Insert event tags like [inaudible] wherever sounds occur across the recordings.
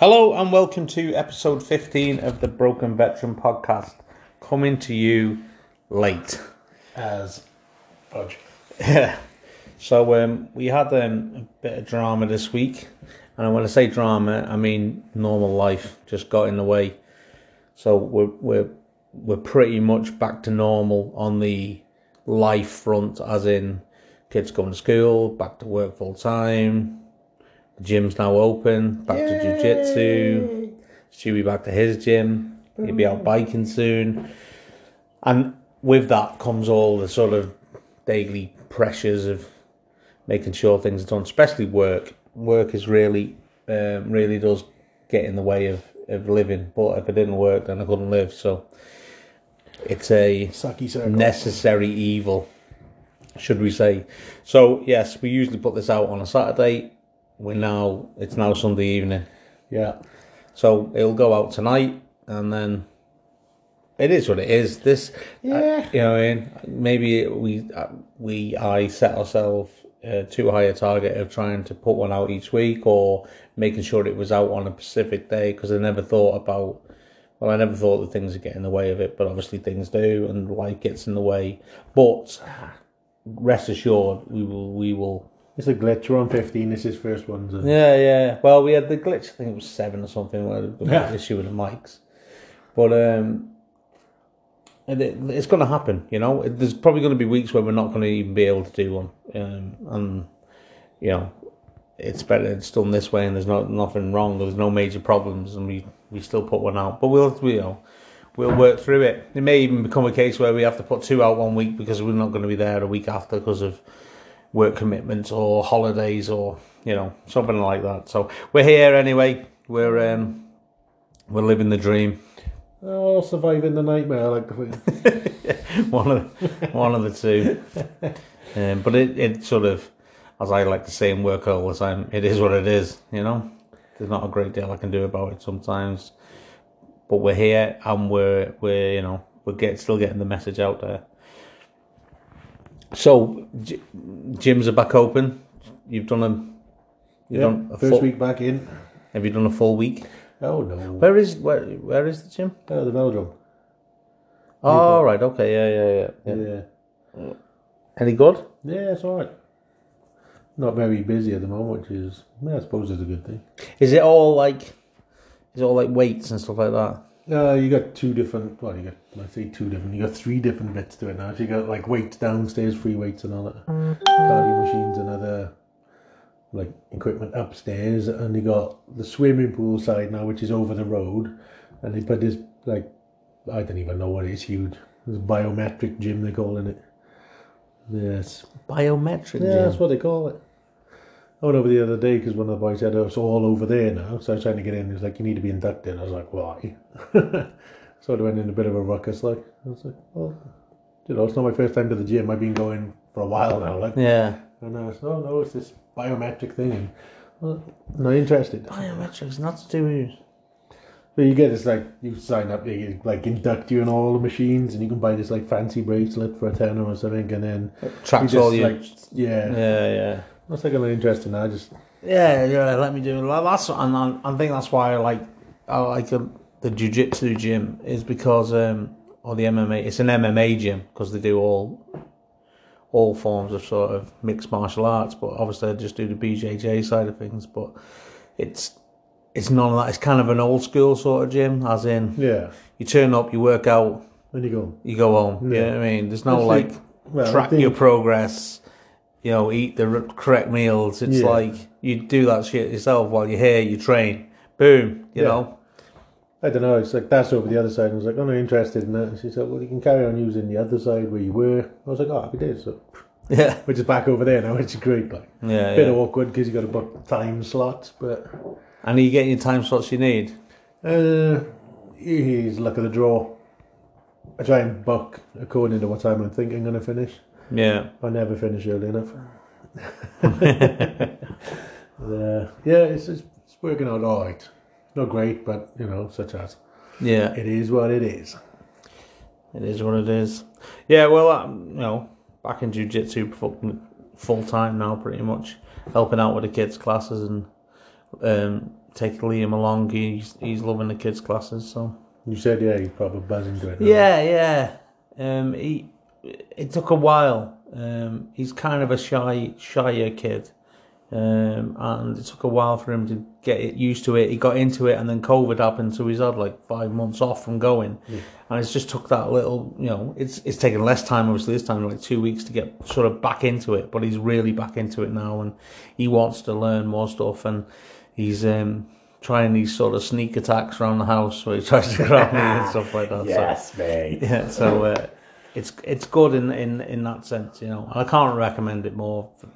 Hello and welcome to episode 15 of the Broken Veteran podcast. Coming to you late. as fudge. Yeah. So um, we had um, a bit of drama this week, and when I say drama, I mean normal life just got in the way. So we're we're we're pretty much back to normal on the life front, as in kids going to school, back to work full time. Gym's now open, back to jujitsu. Stewie back to his gym. He'll be out biking soon, and with that comes all the sort of daily pressures of making sure things are done, especially work. Work is really, um, really does get in the way of, of living. But if it didn't work, then I couldn't live. So it's a necessary evil, should we say? So yes, we usually put this out on a Saturday. We now it's now Sunday evening, yeah. so it'll go out tonight, and then it is what it is. This, Yeah. you know, what I mean, maybe we uh, we I set ourselves uh, too high a target of trying to put one out each week or making sure it was out on a specific day because I never thought about. Well, I never thought that things would get in the way of it, but obviously things do, and life gets in the way. But rest assured, we will we will It's a glitch. We're on 15. This is first one. So. yeah, yeah. Well, we had the glitch. I think it was seven or something. Where was Yeah. an issue with the mics, but um, it, it's going to happen. You know, there's probably going to be weeks where we're not going to even be able to do one, um, and you know, it's better it's done this way, and there's not nothing wrong. There's no major problems, and we we still put one out. But we'll we, you know. We'll work through it. It may even become a case where we have to put two out one week because we're not going to be there a week after because of work commitments or holidays or you know something like that. So we're here anyway. We're um we're living the dream. Oh, surviving the nightmare. I like the [laughs] one of the, one of the two. Um, but it it sort of, as I like to say in work all the time, it is what it is. You know, there's not a great deal I can do about it sometimes. But we're here and we're we're you know we're get still getting the message out there. So g- gyms are back open. You've done a you've Yeah, done a first full, week back in. Have you done a full week? Oh, no. Where is where where is the gym? Oh, the velodrome. Ah, oh right, okay, yeah, yeah, yeah. yeah. Yeah. Any good? Yeah, it's alright. Not very busy at the moment, which is, yeah, I suppose, is a good thing. Is it all like is it all like weights and stuff like that? Uh, you got two different, well, you got, I say two different, you got three different bits to it now. So you got like weights downstairs, free weights and all that. Cardio machines and other like equipment upstairs. And you got the swimming pool side now, which is over the road. And they put this, like, I don't even know what it is, huge. This biometric gym, they're calling it. Yes. Biometric Yeah, gym. that's what they call it. I went over the other day because one of the boys said, oh, it's all over there now. So I was trying to get in. He was like, you need to be inducted. I was like, why? [laughs] so I went in a bit of a ruckus. Like, I was like, well, you know, it's not my first time to the gym. I've been going for a while now. Like, Yeah. and I was, oh, no, it's this biometric thing. And, well, not interested. Biometrics, not to do with So you get this, like, you sign up, they like induct you in all the machines, and you can buy this, like, fancy bracelet for a tenner or something, and then you tracks just, all your like, yeah. Yeah, yeah. That's like, not interested. Just, Yeah, yeah, let me do it. Well, That's and I, I think that's why I like I like the, the jiu-jitsu gym is because um or the MMA it's an MMA gym because they do all all forms of sort of mixed martial arts, but obviously I just do the BJJ side of things. But it's it's none of that. It's kind of an old school sort of gym, as in yeah. you turn up, you work out, Then you go, you go home. Yeah. You know what I mean? There's no like like- well, track think- your progress. You know, eat the correct meals. It's Yeah. like you do that shit yourself while you're here. You train. Boom. You Yeah. know. I don't know. It's like that's over the other side. I was like, I'm not interested in that. And she said, Well, you can carry on using the other side where you were. I was like, Oh, happy days. So, [laughs] Yeah. which is back over there now, which is great. Like, Yeah. bit yeah. awkward because you got to book time slots, but And are you getting your time slots you need? uh, he's luck of the draw. I try and book according to what time I'm thinking I'm going to finish. Yeah. I never finish early enough. [laughs] [laughs] uh, yeah, it's, it's it's working out all right. Not great, but you know, such as Yeah. it is what it is. It is what it is. Yeah. Well, um, you know, back in jiu-jitsu full, full time now, pretty much helping out with the kids' classes and um, take Liam along. He's he's loving the kids' classes. So You said yeah, he's probably buzzing to it. yeah, yeah. Um, he it took a while. Um, he's kind of a shy, shyer kid, um, and it took a while for him to get used to it. He got into it, and then COVID happened, so he's had like five months off from going, and it's just took that little. You know, it's it's taken less time obviously this time, like two weeks to get sort of back into it, but he's really back into it now, and he wants to learn more stuff, and he's um. Trying these sort of sneak attacks around the house where he tries to grab me and stuff like that. So- [laughs] Yes, mate. yeah, so uh, it's it's good in, in in that sense, you know. I can't recommend it more for,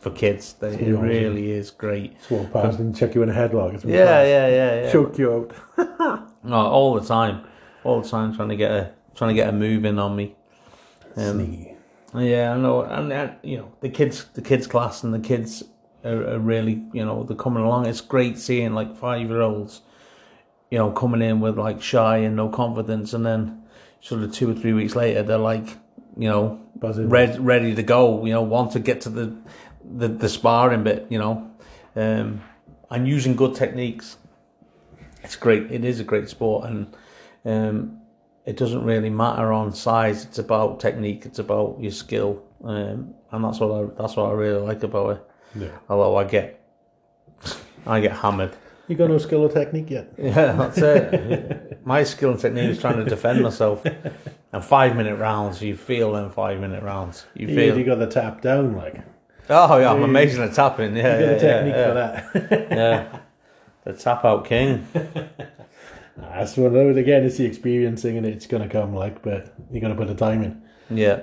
for kids. They, it awesome. really is great. Walk past and check you in a headlock. It's Yeah, yeah, yeah, yeah. Choke you out. [laughs] No, all the time, all the time, trying to get a trying to get a move in on me. Um, Sneaky. Yeah, I know, and uh, you know the kids, the kids class, and the kids are, are really, you know, they're coming along. It's great seeing like five year olds, you know, coming in with like shy and no confidence, and then sort of two or three weeks later, they're like, you know, Buzzing. ready, ready to go. You know, want to get to the the, the sparring bit. You know, um, and using good techniques. It's great. It is a great sport, and um, it doesn't really matter on size. It's about technique. It's about your skill, um, and that's what I that's what I really like about it. Yeah. Although I get [laughs] I get hammered. You got no skill or technique yet? [laughs] Yeah, that's it. My skill and technique is trying to defend myself. And five minute rounds, you feel them five minute rounds. You feel. you got the tap down, like. oh yeah, I'm amazing at tapping. Yeah, You got yeah, a technique yeah, for that. yeah. [laughs] yeah. The tap out king. [laughs] That's what I love. again. It's the experiencing, and it's gonna come. Like, but you got to put the time in. Yeah.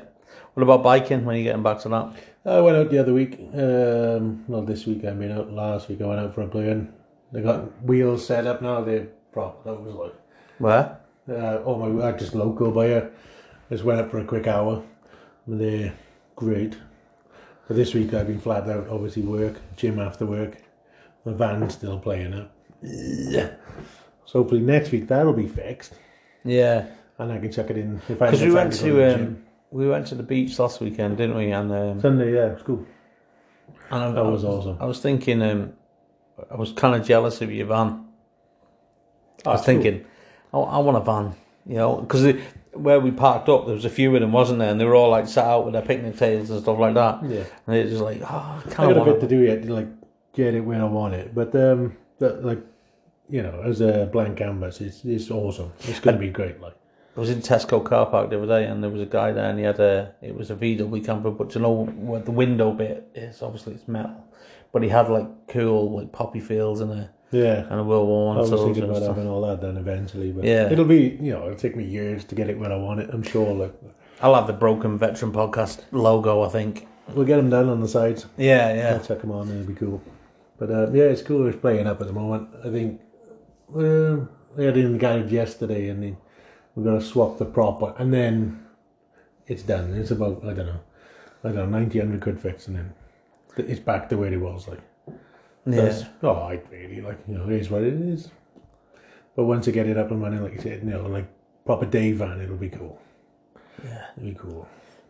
What about biking? When are you getting back to that? I went out the other week. Um, not this week. I mean, out last week. I went out for a and they got wheels set up now. They're proper. That was like. Where? Uh, oh my! I just local by buyer. Just went up for a quick hour. And they're great. But this week I've been flat out. Obviously work, gym after work. My van's still playing up. So hopefully next week that'll be fixed, Yeah. and I can chuck it in. If I can. Because we went go to um, we went to the beach last weekend, didn't we? And um, Sunday. Yeah, it was cool. and I, That was awesome. I was thinking, um, I was kind of jealous of your van. I was That's cool. thinking, oh, I want a van, you know, because where we parked up, there was a few of them, wasn't there? And they were all like sat out with their picnic tables and stuff like that. Yeah, And it was just like, oh, I I kind got of a bit to do yet to like get it where I want it. But um, that like, you know, as a blank canvas, it's it's awesome. It's gonna be great. Like. I was in Tesco car park the other day, and there was a guy there, and he had a. It was a VW camper, but you know where the window bit is? Obviously, it's metal, but he had like cool like poppy fields and a Yeah. and a World War I was thinking and about stuff. having all that then eventually, but Yeah. it'll be you know it'll take me years to get it where I want it. I'm sure. Like I'll have the Broken Veteran podcast logo. I think. we'll get them down on the sides. Yeah, yeah, I'll check them on it'll be cool. But uh, yeah, it's cool. It's playing up at the moment. I think well, we had it in the garage yesterday, and then we're gonna swap the prop, and then it's done. It's about I don't know, I don't know, 90, 100 quid fix, and then it's back to where it was. Like, yeah. That's- oh, I really like you know, it is what it is. But once I get it up and running, like you said, you know, like proper day van, it'll be cool. Yeah. It'll be cool.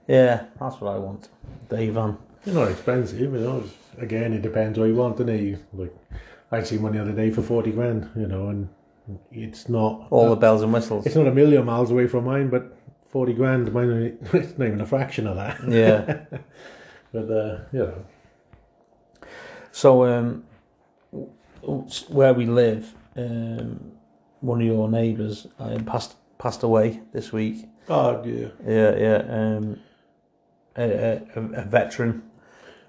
Yeah, that's what I want. Dave on. They're not expensive, you know. it's- Again, it depends what you want, and you like. I seen one the other day for forty grand, you know, and it's not All the bells and whistles. it's not a million miles away from mine, but forty grand, mine [laughs] it's not even a fraction of that. Yeah. [laughs] But uh, you know, So, um, where we live, um, one of your neighbours passed passed away this week. oh yeah, Yeah, yeah. Um, a, a, a veteran,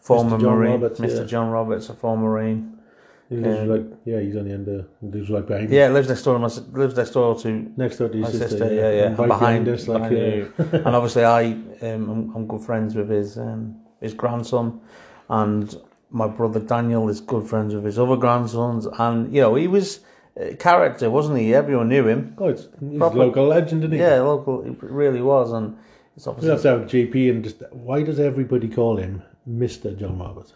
former John Marine, Roberts, Mr. yeah. John Roberts, a former Marine. he lives Um, like yeah, he's on the end of he lives like behind. Yeah, lives next door to my lives next door to next door to my sister, sister. Yeah, yeah. right behind, us, like behind you. and obviously, I um, I'm, I'm good friends with his um, his grandson, and my brother Daniel is good friends with his other grandsons, and you know he was a character, wasn't he? Everyone knew him. Oh, it's he's Proper- a local legend, isn't he? Yeah, local. It really was, and it's obviously to have JP and just why does everybody call him Mister John Roberts?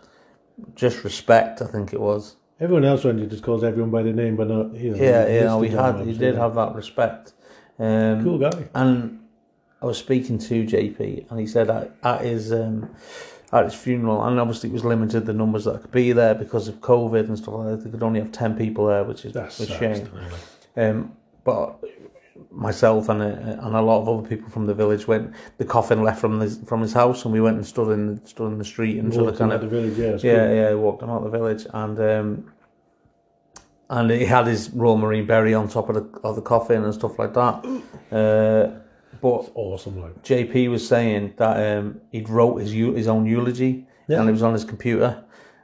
just respect. I think it was. Everyone else around you just calls everyone by their name, but not you know. Yeah, yeah. We had. You did have that respect. Um, cool guy. And I was speaking to JP, and he said at, at his um, at his funeral, and obviously it was limited the numbers that could be there because of COVID and stuff like that. They could only have ten people there, which is That's a shame. Um, but myself and a, and a lot of other people from the village went. The coffin left from his from his house, and we went and stood in stood in the street and sort of kind of the village, yeah. yeah cool. yeah walked him out the village and. Um, and he had his Royal Marine berry on top of the of the coffin and stuff like that. Uh, but Awesome, like. JP was saying that um, he'd wrote his his own eulogy Yeah. and it was on his computer,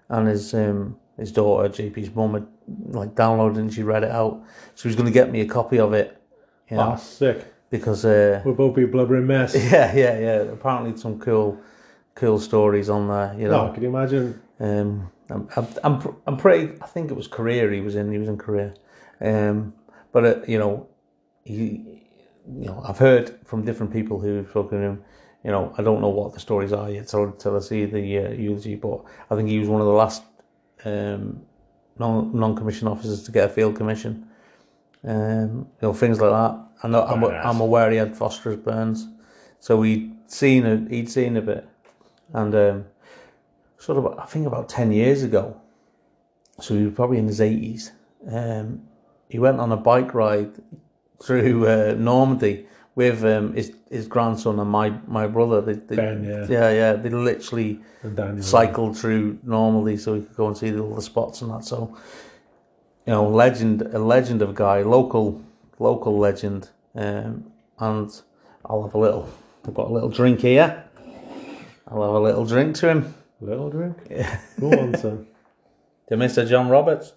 and his um, his daughter JP's mum had like downloaded and she read it out. So he was going to get me a copy of it, you know, Ah, sick. because uh, We'll both be a blubbering mess. [laughs] yeah, yeah, yeah. Apparently, some cool cool stories on there. You know, No, can you imagine? um, I'm, I'm, I'm, pretty. I think it was Korea. He was in. He was in Korea. Um, but uh, you know, he, you know, I've heard from different people who've spoken to him. You know, I don't know what the stories are yet till, till I see the uh, eulogy. But I think he was one of the last um, non non commissioned officers to get a field commission. Um, you know, things like that. I know. I'm. I'm aware he had phosphorus burns, so he'd seen a, he'd seen a bit, and um, sort of I think about ten years ago. So he was probably in his eighties. Um, he went on a bike ride through uh, Normandy with um, his his grandson and my my brother. They, they, Ben, yeah. yeah, yeah. They literally cycled through Normandy so he could go and see all the spots and that. So, you know, legend, a legend of a guy, local, local legend. Um, and I'll have a little. I've got a little drink here. I'll have a little drink to him. Little drink? Yeah. Go on, son. [laughs] To Mr. John Roberts.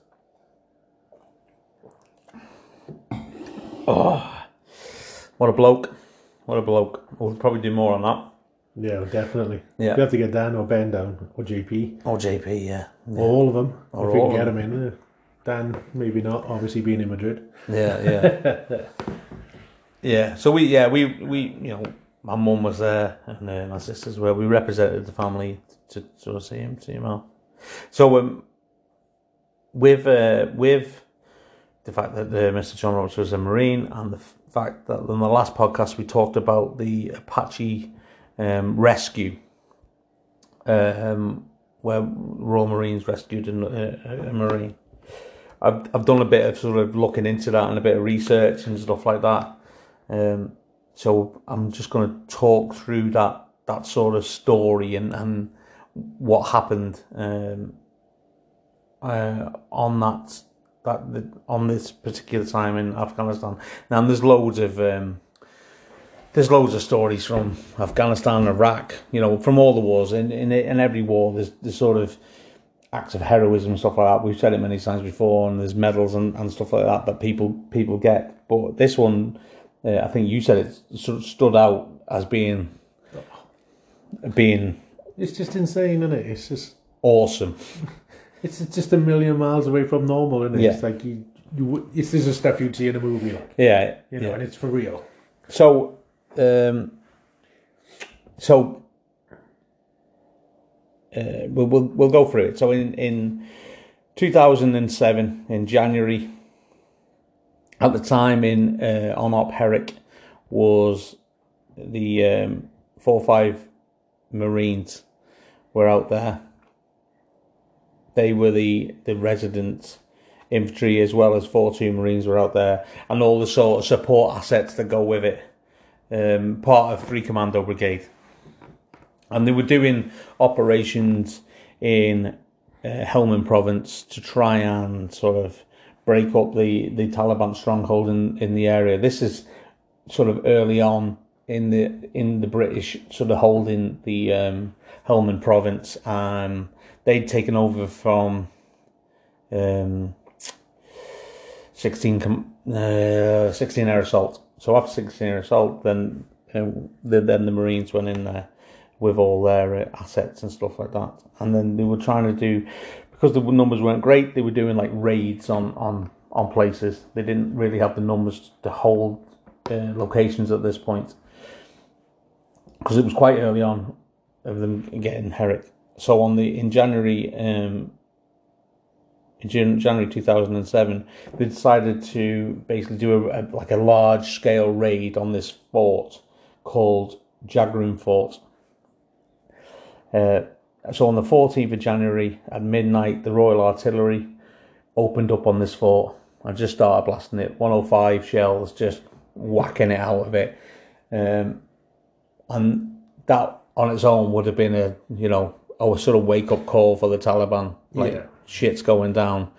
Oh, what a bloke! What a bloke! We'll probably do more on that. Yeah, definitely. Yeah. You have to get Dan or Ben down, or JP. Or JP, yeah, yeah, Or all of them. Or if we can get them in. Dan, maybe not, obviously being in Madrid. yeah, yeah. [laughs] yeah. So we, yeah, we, we, you know, my mum was there and uh, my sisters were. We represented the family to sort of see him, see him out. So um, with uh, with the fact that uh, Mr. John Roberts was a Marine and the fact that in the last podcast we talked about the Apache um, rescue, um, where Royal Marines rescued a, a, a Marine. I've I've done a bit of sort of looking into that and a bit of research and stuff like that. Um, so I'm just going to talk through that that sort of story and and what happened um, uh, on that that on this particular time in Afghanistan. Now there's loads of um, there's loads of stories from Afghanistan, Iraq, you know, from all the wars. In in, in every war, there's there's sort of acts of heroism and stuff like that. We've said it many times before, and there's medals and, and stuff like that that people people get. But this one, uh, I think you said it sort of stood out as being being It's just insane, isn't it? It's just awesome. [laughs] it's just a million miles away from normal, isn't it? Yeah. It's like you, you this is the stuff you'd see in a movie, like, Yeah, you know, yeah. and it's for real. So, um, so uh, we'll, we'll we'll go through it. So in in two thousand and seven, in January, at the time in uh, on Op Herrick was the um, four five Marines were out there. They were the the resident infantry as well as four two Marines were out there, and all the sort of support assets that go with it. Um, part of Three Commando Brigade, and they were doing operations in uh, Helmand Province to try and sort of break up the, the Taliban stronghold in, in the area. This is sort of early on in the in the British sort of holding the um, Helmand Province. Um, they'd taken over from um, 16, com- uh, 16 air assault. So after 16 air assault, then uh, the, then the Marines went in there with all their uh, assets and stuff like that. And then they were trying to do, because the numbers weren't great, they were doing like raids on, on, on places. They didn't really have the numbers to hold uh, locations at this point. Because it was quite early on of them getting Herrick. So on the in January um, in January 2007, they decided to basically do a, a like a large scale raid on this fort called Jugroom Fort. Uh, So on the 14th of January at midnight, the Royal Artillery opened up on this fort and just started blasting it. 105 shells, just whacking it out of it. Um, and that on its own would have been a, you know, a sort of wake up call for the Taliban. Like, Yeah. shit's going down.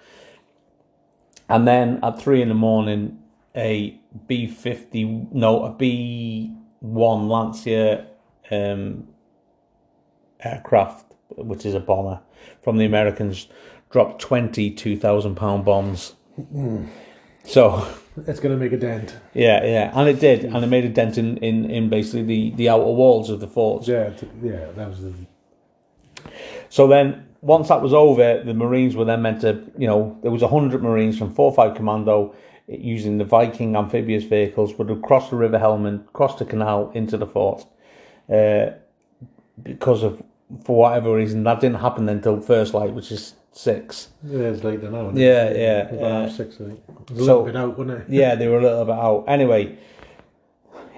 And then at three in the morning, a B fifty no a B one Lancer um, aircraft, which is a bomber from the Americans, dropped twenty two thousand pound bombs. So It's going to make a dent. yeah, yeah, and it did, and it made a dent in, in, in basically the, the outer walls of the forts. Yeah, t- yeah, that was the. So then, once that was over, the Marines were then meant to, you know, there was hundred Marines from Four Five Commando using the Viking amphibious vehicles would have crossed the River Helmand, crossed the canal into the fort. Uh, because of for whatever reason that didn't happen until first light, which is six. Yeah, it's later now. isn't it? Yeah, yeah. About half six, I think. A so- little bit out, wasn't it? yeah, they were a little bit out. Anyway,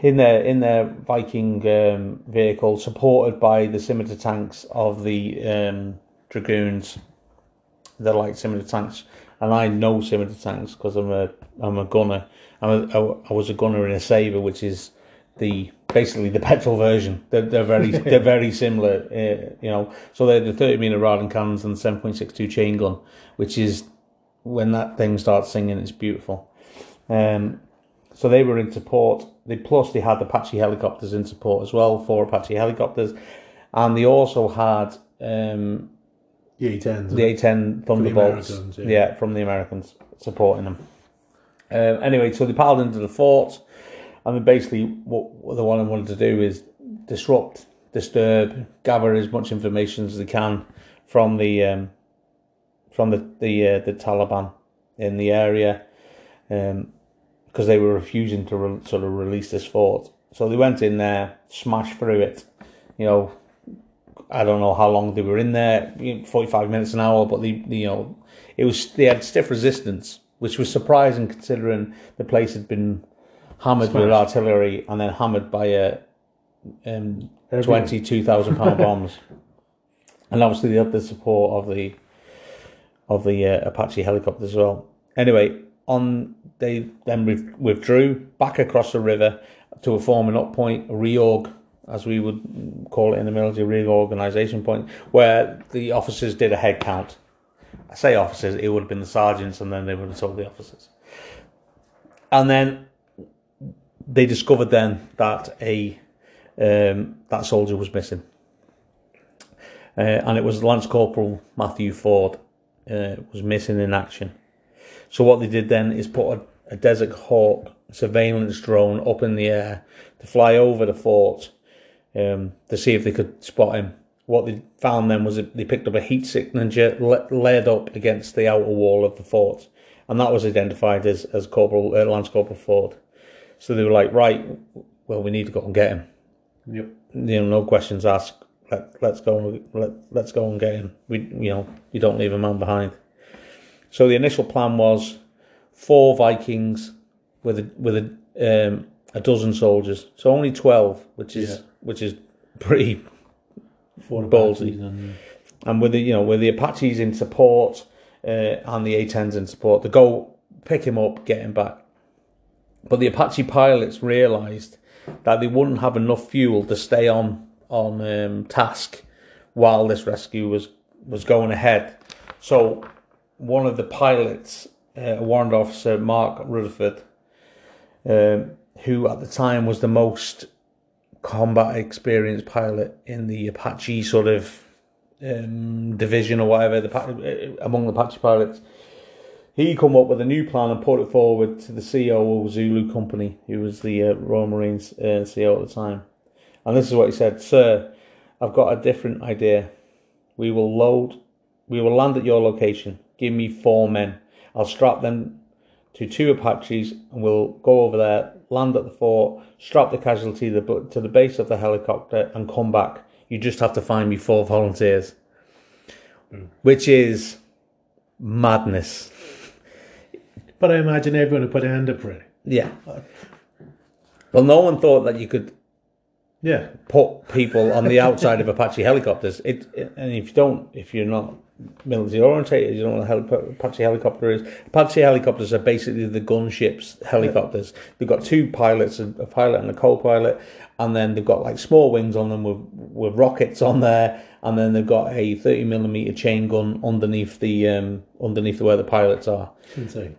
in their in their Viking um, vehicle, supported by the scimitar tanks of the um, dragoons, they're like scimitar tanks, and I know scimitar tanks because I'm a I'm a gunner. I'm a, I was a gunner in a saber, which is the basically the petrol version. They're, they're very [laughs] they're very similar, uh, you know. So they're the 30 meter Rarden cannons and the 7.62 chain gun, which is when that thing starts singing, it's beautiful. Um, so they were in support. They plus they had Apache helicopters in support as well, four Apache helicopters, and they also had um, The A10s. the A10 Thunderbolts. Americans, yeah. yeah. from the Americans supporting them. Um, anyway, so they piled into the fort, and basically what, what the one I wanted to do is disrupt, disturb, gather as much information as they can from the um, from the the uh, the Taliban in the area, because they were refusing to re- sort of release this fort. So they went in there, smashed through it, you know, I don't know how long they were in there, you know, 45 minutes an hour, but they, you know, it was they had stiff resistance, which was surprising considering the place had been hammered with artillery and then hammered by a um, 22,000 pound [laughs] bombs. And obviously they had the support of the of the uh, Apache helicopters as well. Anyway, on they then withdrew back across the river to a forming up point, a reorg, as we would call it in the military, reorganisation point, where the officers did a head count. I say officers, it would have been the sergeants, and then they would have told the officers. And then they discovered then that a um, that soldier was missing, uh, and it was Lance Corporal Matthew Ford uh, was missing in action. So what they did then is put a, a Desert Hawk surveillance drone up in the air to fly over the fort um, to see if they could spot him. What they found then was that they picked up a heat signature laid up against the outer wall of the fort, and that was identified as as Corporal uh, Lance Corporal Ford. So they were like, right, well, we need to go and get him. Yep. You know, no questions asked. Let, let's go. Let, let's go and get him. We, you know, you don't leave a man behind. So the initial plan was four Vikings with a with a um, a dozen soldiers. So only twelve, which is Yeah. which is pretty. Four Ballsy. And, And with the you know with the Apaches in support uh, and the A10s in support, to go pick him up, get him back. But the Apache pilots realised that they wouldn't have enough fuel to stay on on um, task while this rescue was was going ahead. So one of the pilots, uh, warrant officer, Mark Rutherford, um, who at the time was the most combat experienced pilot in the Apache sort of um, division or whatever, the uh, among the Apache pilots, he come up with a new plan and put it forward to the CEO of Zulu Company, who was the uh, Royal Marines uh, CEO at the time. And this is what he said, Sir, I've got a different idea. We will load, we will land at your location. Give me four men. I'll strap them to two Apaches and we'll go over there, land at the fort, strap the casualty to the, bu- to the base of the helicopter and come back. You just have to find me four volunteers. Hmm. Which is madness. but I imagine everyone would put their hand up for it. Yeah. Well, no one thought that you could Yeah. put people on the outside of Apache helicopters. It, it- and if you don't, if you're not military orientated, you don't know what a Apache helicopter is. Apache helicopters are basically the gunships helicopters. They've got two pilots, a, a pilot and a co-pilot, and then they've got like small wings on them with with rockets on there, and then they've got a thirty millimeter chain gun underneath the um, underneath where the pilots are. Insane.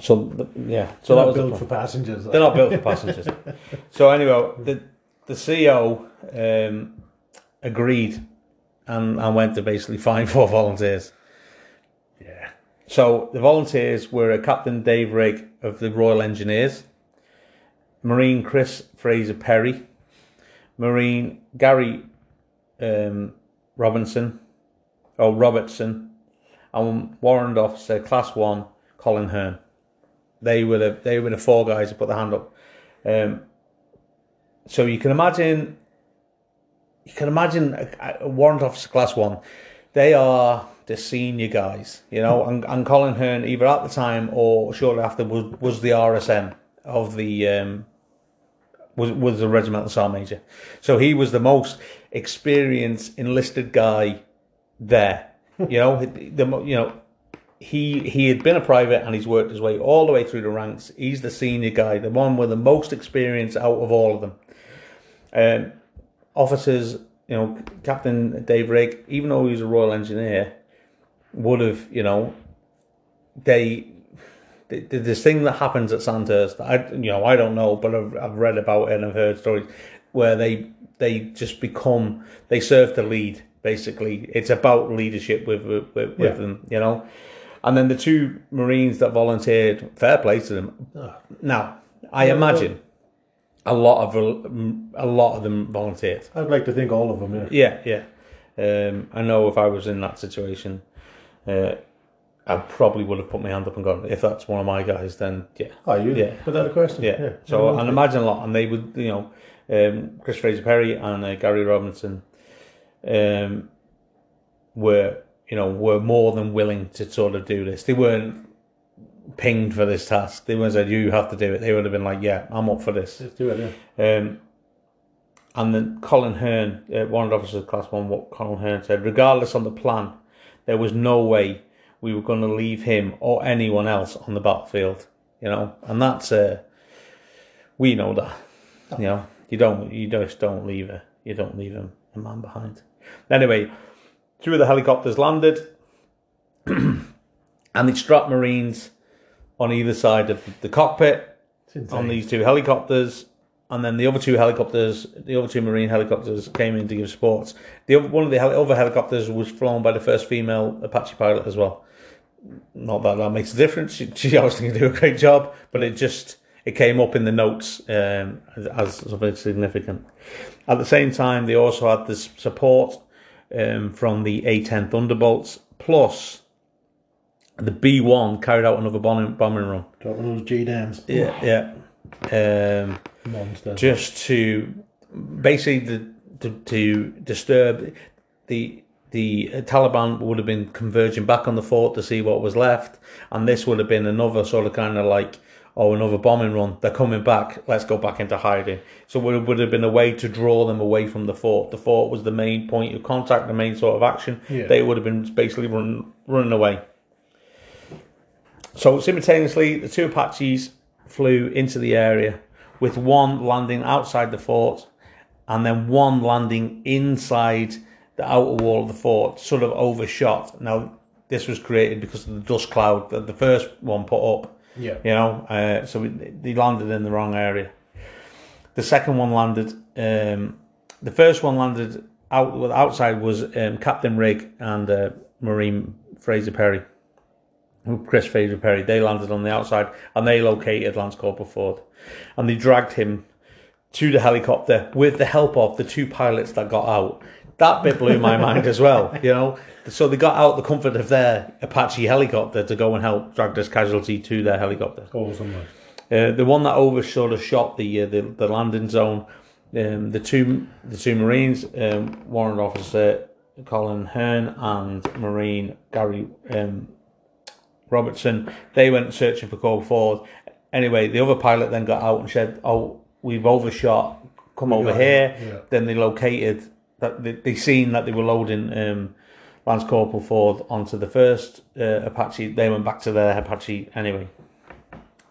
So yeah, so So that not was built for passengers. They're not built for passengers. [laughs] so anyway, the the CEO um, agreed and, and went to basically find [laughs] four volunteers. Yeah. So the volunteers were Captain Dave Rigg of the Royal Engineers, Marine Chris Fraser Perry, Marine Gary um, Robinson, or Robertson, and Warrant Officer Class One Colin Hearn. They were the they were the four guys who put the hand up. Um, so you can imagine, you can imagine a, a warrant officer class one. They are the senior guys, you know, and, and Colin Hearn either at the time or shortly after was was the RSM of the um, was was the regimental sergeant major. So he was the most experienced enlisted guy there. You know, [laughs] the you know he he had been a private and he's worked his way all the way through the ranks. He's the senior guy, the one with the most experience out of all of them. Um, officers, you know, Captain Dave Rigg, even though he was a Royal Engineer, would have, you know, they. th- th- This thing that happens at Sandhurst, I you know I don't know, but I've, I've read about it and I've heard stories where they they just become they serve to lead. Basically, it's about leadership with with, with, Yeah. them, you know. And then the two Marines that volunteered, fair play to them. Oh. Now, I imagine a lot of a lot of them volunteered. I'd like to think all of them, yeah. Yeah, yeah. Um, I know if I was in that situation, uh, I probably would have put my hand up and gone. If that's one of my guys, then yeah, Oh, you? Yeah. Without a question. yeah. Yeah. So Yeah, and imagine a lot, and they would, you know, um, Chris Fraser Perry and uh, Gary Robinson, um, were you know were more than willing to sort of do this. They weren't pinged for this task. They would have said you have to do it. They would have been like, yeah, I'm up for this. Let's do it, yeah. Um, and then Colin Hearn, uh, warrant officer class one, what Colin Hearn said, regardless on the plan, there was no way we were going to leave him or anyone else on the battlefield. You know, and that's uh, we know that. You know, you don't, you just don't leave a, you don't leave him a man behind. Anyway, two of the helicopters landed, [clears throat] and they strapped Marines on either side of the cockpit on these two helicopters, and then the other two helicopters, the other two marine helicopters, came in to give support. The other, one of the heli- other helicopters was flown by the first female Apache pilot as well. Not that that makes a difference. She, she obviously can do a great job, but it just it came up in the notes um, as, as something significant. At the same time, they also had this support um, from the A10 Thunderbolts, plus the B1 carried out another bombing, bombing run. Dropping those JDAMs. Yeah, yeah. Um, Monster. just to basically the, to, to disturb the the Taliban would have been converging back on the fort to see what was left, and this would have been another sort of kind of like oh another bombing run. They're coming back. Let's go back into hiding. So it would have been a way to draw them away from the fort. The fort was the main point of contact, the main sort of action. Yeah. They would have been basically run, running away. So simultaneously, the two Apaches flew into the area, with one landing outside the fort, and then one landing inside the outer wall of the fort, sort of overshot. Now, this was created because of the dust cloud that the first one put up. Yeah. You know, uh, so they landed in the wrong area. The second one landed. Um, the first one landed out. Outside was um, Captain Rigg and uh, Marine Fraser Perry. Chris Fraser Perry. They landed on the outside and they located Lance Corporal Ford, and they dragged him to the helicopter with the help of the two pilots that got out. That bit blew my mind as well. [laughs] You know, so they got out the comfort of their Apache helicopter to go and help drag this casualty to their helicopter. Awesome. Uh, the one that over sort of shot the uh, the, the landing zone, um, the two the two Marines, um, Warrant Officer Colin Hearn and Marine Gary um, Robertson, they went searching for Corporal Ford. Anyway, the other pilot then got out and said, "Oh, we've overshot come over here. yeah. Then they located that they, they seen that they were loading um, Lance Corporal Ford onto the first uh, Apache. They went back to their Apache anyway.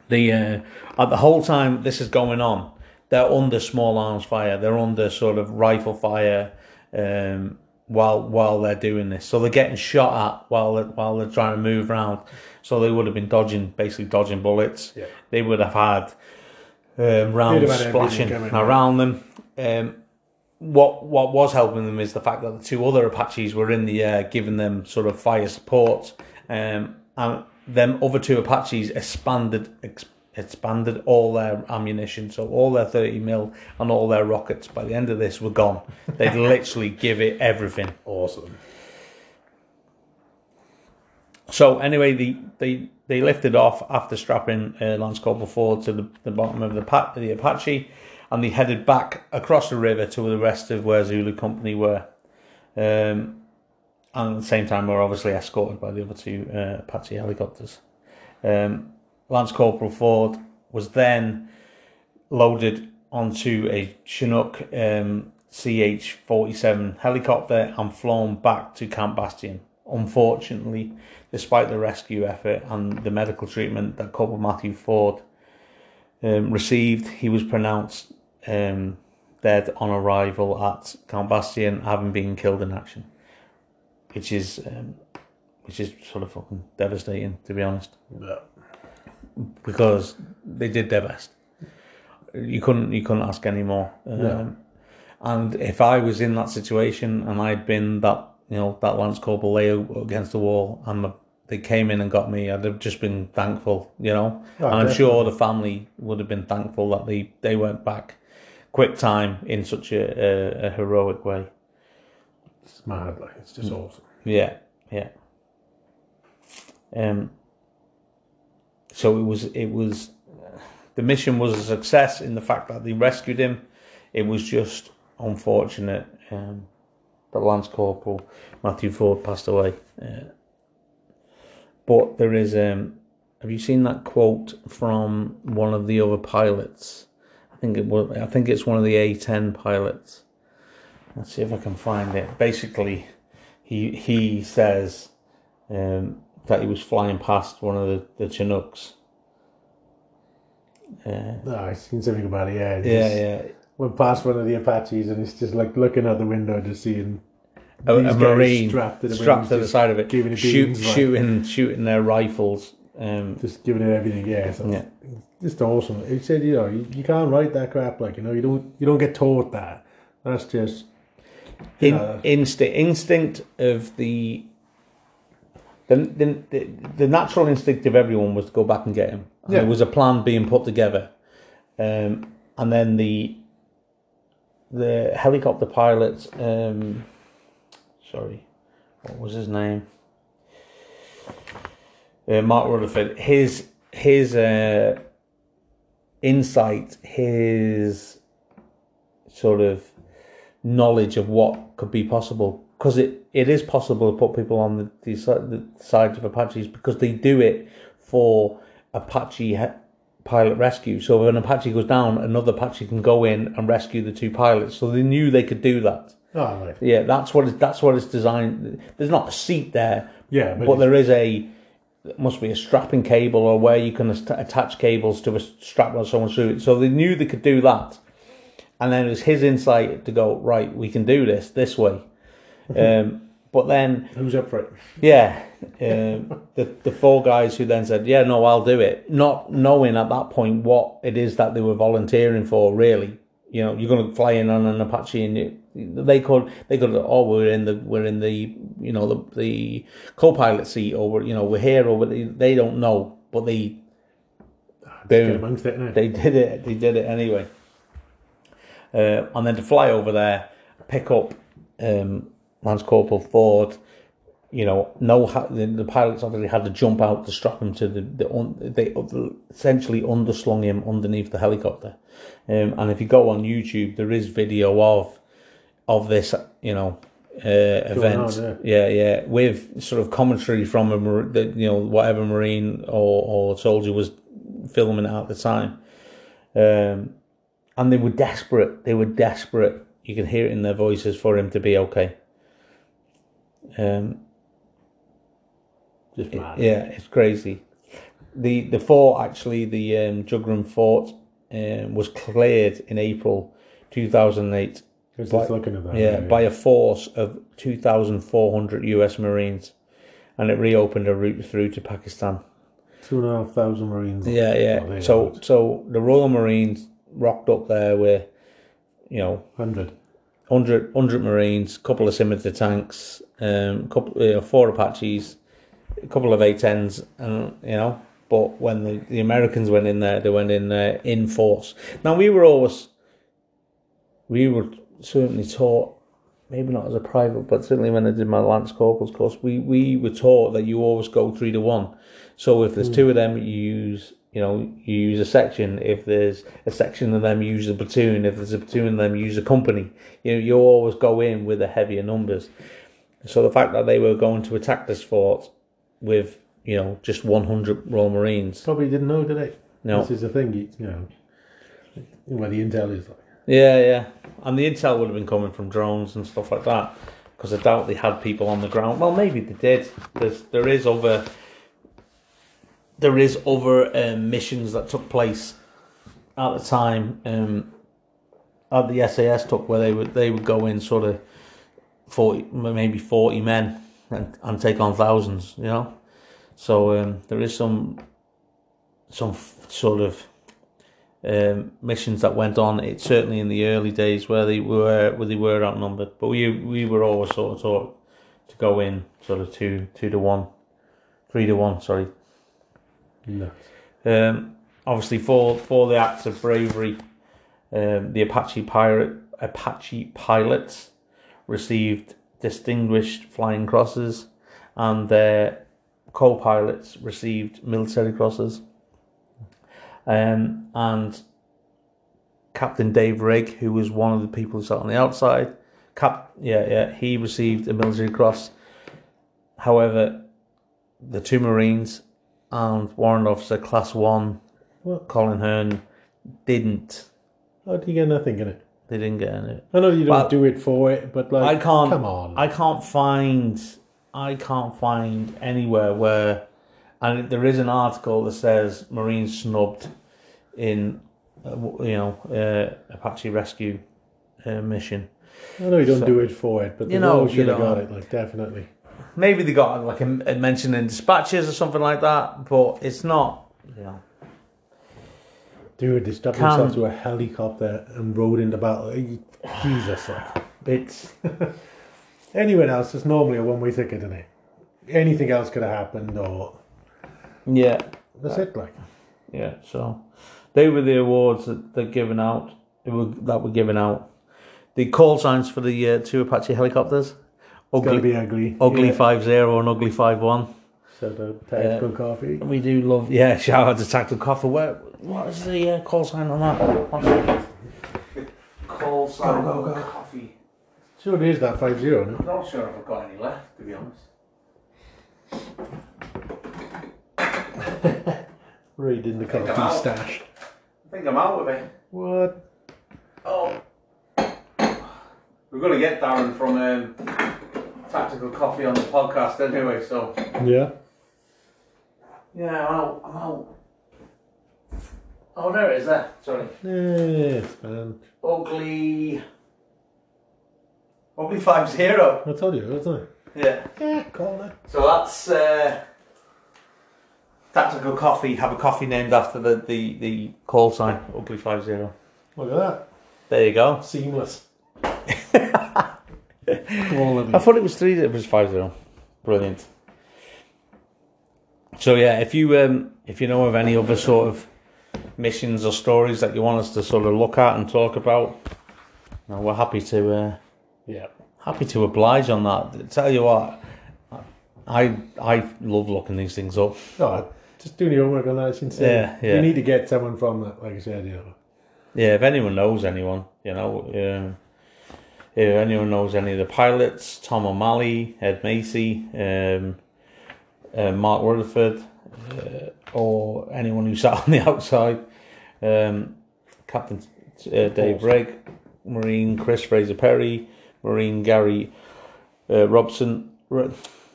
The uh, at the whole time this is going on, they're under small arms fire. They're under sort of rifle fire um, while while they're doing this. So they're getting shot at while they're, while they're trying to move around. So they would have been dodging, basically dodging bullets. Yeah. They would have had um, rounds had splashing around them. Um, what what was helping them is the fact that the two other Apaches were in the air, giving them sort of fire support. Um, and them other two Apaches expanded ex- expanded all their ammunition, so all their thirty mil and all their rockets. By the end of this, were gone. They'd [laughs] literally give it everything. Awesome. So anyway, they they, they lifted off after strapping uh, Lance Corporal Ford to the, the bottom of the the Apache, and they headed back across the river to where the rest of where Zulu Company were. Um, and at the same time, were obviously escorted by the other two uh, Apache helicopters. Um, Lance Corporal Ford was then loaded onto a Chinook um, CH-47 helicopter and flown back to Camp Bastion. Unfortunately, despite the rescue effort and the medical treatment that Corporal Matthew Ford um, received, he was pronounced um, dead on arrival at Camp Bastion, having been killed in action, which is um, which is sort of fucking devastating, to be honest Yeah. Because they did their best. You couldn't you couldn't ask any more. Um, No. And if I was in that situation and I'd been that you know that Lance Corporal lay against the wall and the, they came in and got me, I'd have just been thankful, you know. Oh, and I'm definitely. sure the family would have been thankful that they they went back quick time in such a, a, a heroic way. It's mad, like it's just awesome. Yeah, yeah. Um. So it was. It was. The mission was a success in the fact that they rescued him. It was just unfortunate um, that Lance Corporal Matthew Ford passed away. Uh, but there is. Um, have you seen that quote from one of the other pilots? I think it was. I think it's one of the A10 pilots. Let's see if I can find it. Basically, he he says um, that he was flying past one of the, the Chinooks. Uh, No, I've seen something about it. Yeah, yeah, yeah. Went past one of the Apaches, and it's just like looking out the window, just seeing A, a marine strapped to the, strapped to the side of it, giving it shoot, beans, like- shooting shooting their rifles. Um, just giving it everything. Yeah, so Yeah. just awesome. He said, you know, you, you can't write that crap. Like you know, you don't you don't get taught that. That's just in, instinct instinct of the the, the the natural instinct of everyone was to go back and get him. And Yeah. There was a plan being put together, um, and then the the helicopter pilot. Um, sorry, what was his name? Uh, Mark Rutherford. His his uh, insight, his sort of knowledge of what could be possible because it, it is possible to put people on the, the, the sides of Apaches because they do it for Apache he- pilot rescue. So if an Apache goes down, another Apache can go in and rescue the two pilots. So they knew they could do that. oh right, Yeah, that's what it, that's what it's designed. There's not a seat there, yeah, but, but there is a must be a strapping cable or where you can att- attach cables to a strap someone's through it. So they knew they could do that, and then it was his insight to go right. We can do this this way. [laughs] Um, but then, who's up for it? yeah, um, the the four guys who then said, "Yeah, no, I'll do it," not knowing at that point what it is that they were volunteering for. Really, you know, you're going to fly in on an Apache, and you, they could they could oh we're in the we're in the you know the the co-pilot seat or we're, you know we're here or we're, they don't know, but they boom amongst it now. they did it. They did it anyway. Uh, and then to fly over there, pick up um, Lance Corporal Ford. You know, no, the, the pilots obviously had to jump out to strap him to the. the un, they essentially underslung him underneath the helicopter. Um, and if you go on YouTube, there is video of of this. You know. Uh, event, on, yeah, yeah, with sort of commentary from a you know whatever marine or, or soldier was filming at the time. Um, and they were desperate. They were desperate. You can hear it in their voices for him to be okay. Um, Just mad. yeah, it's crazy. The the fort actually, the um, Jugroom Fort, um, was cleared in April two thousand eight. Just looking at that. Yeah, by a force of two thousand four hundred U.S. Marines, and it reopened a route through to Pakistan. two and a half thousand Marines. Yeah, Oh, yeah. So are. so the Royal Marines rocked up there with, you know, hundred. 100, 100 Marines, couple of scimitar tanks, um, couple, you know, four Apaches, a couple of A10s, and you know. But when the, the Americans went in there, they went in there in force. Now we were always, we were certainly taught, maybe not as a private, but certainly when I did my Lance Corporal's course, we we were taught that you always go three to one. So if there's two of them, you use. You know, you use a section. If there's a section of them, you use a platoon. If there's a platoon of them, you use a company. You know, you always go in with the heavier numbers. So the fact that they were going to attack this fort with, you know, just 100 Royal Marines. Probably didn't know, did they? No. This is the thing, you you know, where the intel is like. Yeah, yeah. And the intel would have been coming from drones and stuff like that. Because I doubt they had people on the ground. Well, maybe they did. There's, there is other, there is other um, missions that took place at the time. Um, at the SAS took where they would they would go in sort of forty maybe forty men and, and take on thousands. You know, so um, there is some some f- sort of um, missions that went on. It certainly in the early days where they were where they were outnumbered, but we we were always sort of taught to go in sort of two two to one, three to one. Sorry. No. Um, obviously for for the acts of bravery, um, the Apache pirate Apache pilots received distinguished flying crosses, and their co-pilots received military crosses. Um, and Captain Dave Rigg, who was one of the people who sat on the outside, Cap, yeah, yeah, he received a military cross. However, the two Marines and Warrant Officer Class One, What? Colin Hearn, didn't. How do you get nothing in it? They didn't get any. I know you don't Well, do it for it, but like, I can't. Come on. I can't find. I can't find anywhere where, and there is an article that says Marines snubbed in, uh, you know, uh, Apache rescue uh, mission. I know you don't so- do it for it, but You know, should have know. got it. Like definitely. Maybe they got like a, a mention in dispatches or something like that, but it's not. You know, Dude, they strapped Can... themselves to a helicopter and rode into battle. Jesus, like, it's. [sighs] Anyone else, it's normally a one way ticket, isn't it? Anything else could have happened, or. Yeah. That's it, like. Yeah, so. They were the awards that they're given out, that were, that were given out. The call signs for the uh, two Apache helicopters. Ugly, be ugly. Ugly yeah. 5 0 and Ugly 5 1. So the tactical uh, coffee. We do love, yeah. [laughs] Shout out to tactical coffee. Where, what is the uh, call sign on that? Call sign go, go, go. coffee. Sure, it is that five zero. I'm not sure if I've got any left, to be honest. [laughs] Reading the coffee stash. I think I'm out of it. What? Oh. We're going to get Darren from um, Tactical Coffee on the podcast anyway, so. Yeah. Yeah, I'm out. I'm out. Oh, there it is there. Sorry. Yes, man. Ugly. Ugly 5 0. I told you, wasn't it? Yeah. Yeah, call it. So that's uh, Tactical Coffee. Have a coffee named after the, the, the call sign. Ugly five zero. Look at that. There you go. Seamless. [laughs] I thought it was three. It was five zero. Brilliant. So yeah, if you um, if you know of any other sort of missions or stories that you want us to sort of look at and talk about, you know, we're happy to uh, Yeah. happy to oblige on that. Tell you what, I I love looking these things up. Oh, just doing your homework on that. It's insane. Yeah, yeah. You need to get someone from that, like I said, you know. Yeah, if anyone knows anyone, you know, um, if anyone knows any of the pilots, Tom O'Malley, Ed Macy, um, uh, Mark Rutherford, uh, or anyone who [laughs] sat on the outside, um, Captain uh, Dave Rigg, Marine Chris Fraser Perry, Marine Gary uh, Robson, Ro-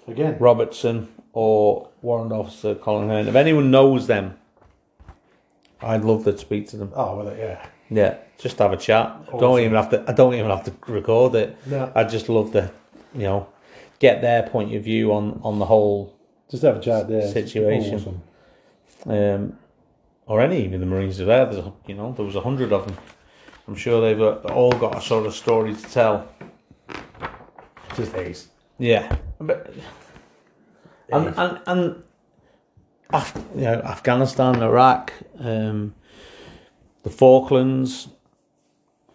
Again, Robertson, or Warrant Officer Colin Hearn. If anyone knows them, I'd love to speak to them. oh, well, yeah. Yeah, just have a chat. I don't even have to. I don't even have to record it. No. I just love to, you know, get their point of view on on the whole, Just have a chat there. Situation. Awesome. um, or any of the Marines are there. There's, a- you know, there was a hundred of them. I'm sure they've uh, all got a sort of story to tell. Just ace. Yeah, but and and and Af- you know, Afghanistan, Iraq, um, the Falklands.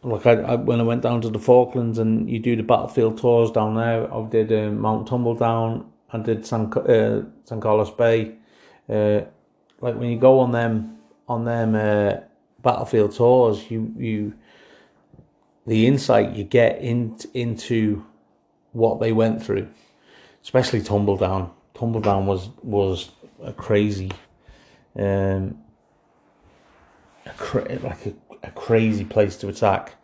Like I, I, when I went down to the Falklands and you do the battlefield tours down there, I did uh, Mount Tumbledown. I did San uh, San Carlos Bay. Uh, like when you go on them on them uh, battlefield tours, you you the insight you get in, into what they went through, especially Tumbledown. Tumbledown was was a crazy, um, a cra- like a, a crazy place to attack,